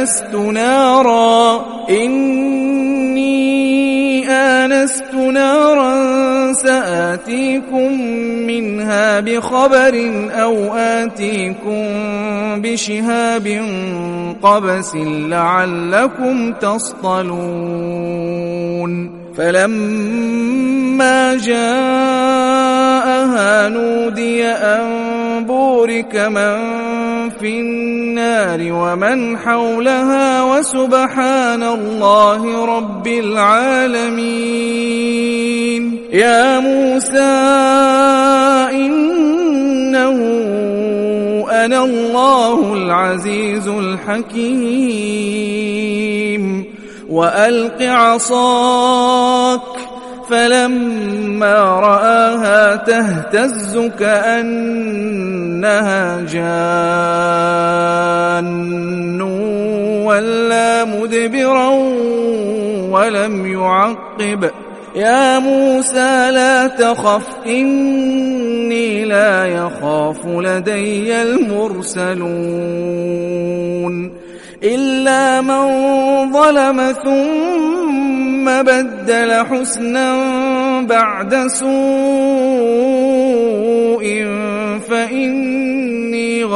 آنست نارا إني آنست نارا سآتيكم منها بخبر أو آتيكم بشهاب قبس لعلكم تصطلون. فلما جاءها نودي أن بورك من في النار ومن حولها وسبحان الله رب العالمين. يا موسى إنه أنا الله العزيز الحكيم. وألق عصاك فلما رآها تهتز كأنها جان ولا مدبرا ولم يعقب. يا موسى لا تخف إني لا يخاف لدي المرسلون. إلا من ظلم ثم بدل حسنا بعد سوء فإني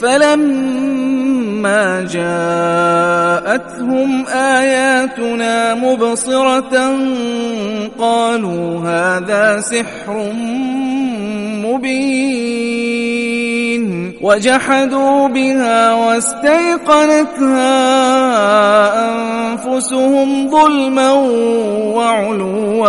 فلما جاءتهم آياتنا مبصرة قالوا هذا سحر مبين وجحدوا بها واستيقنتها أنفسهم ظلما وعلوا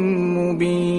مبين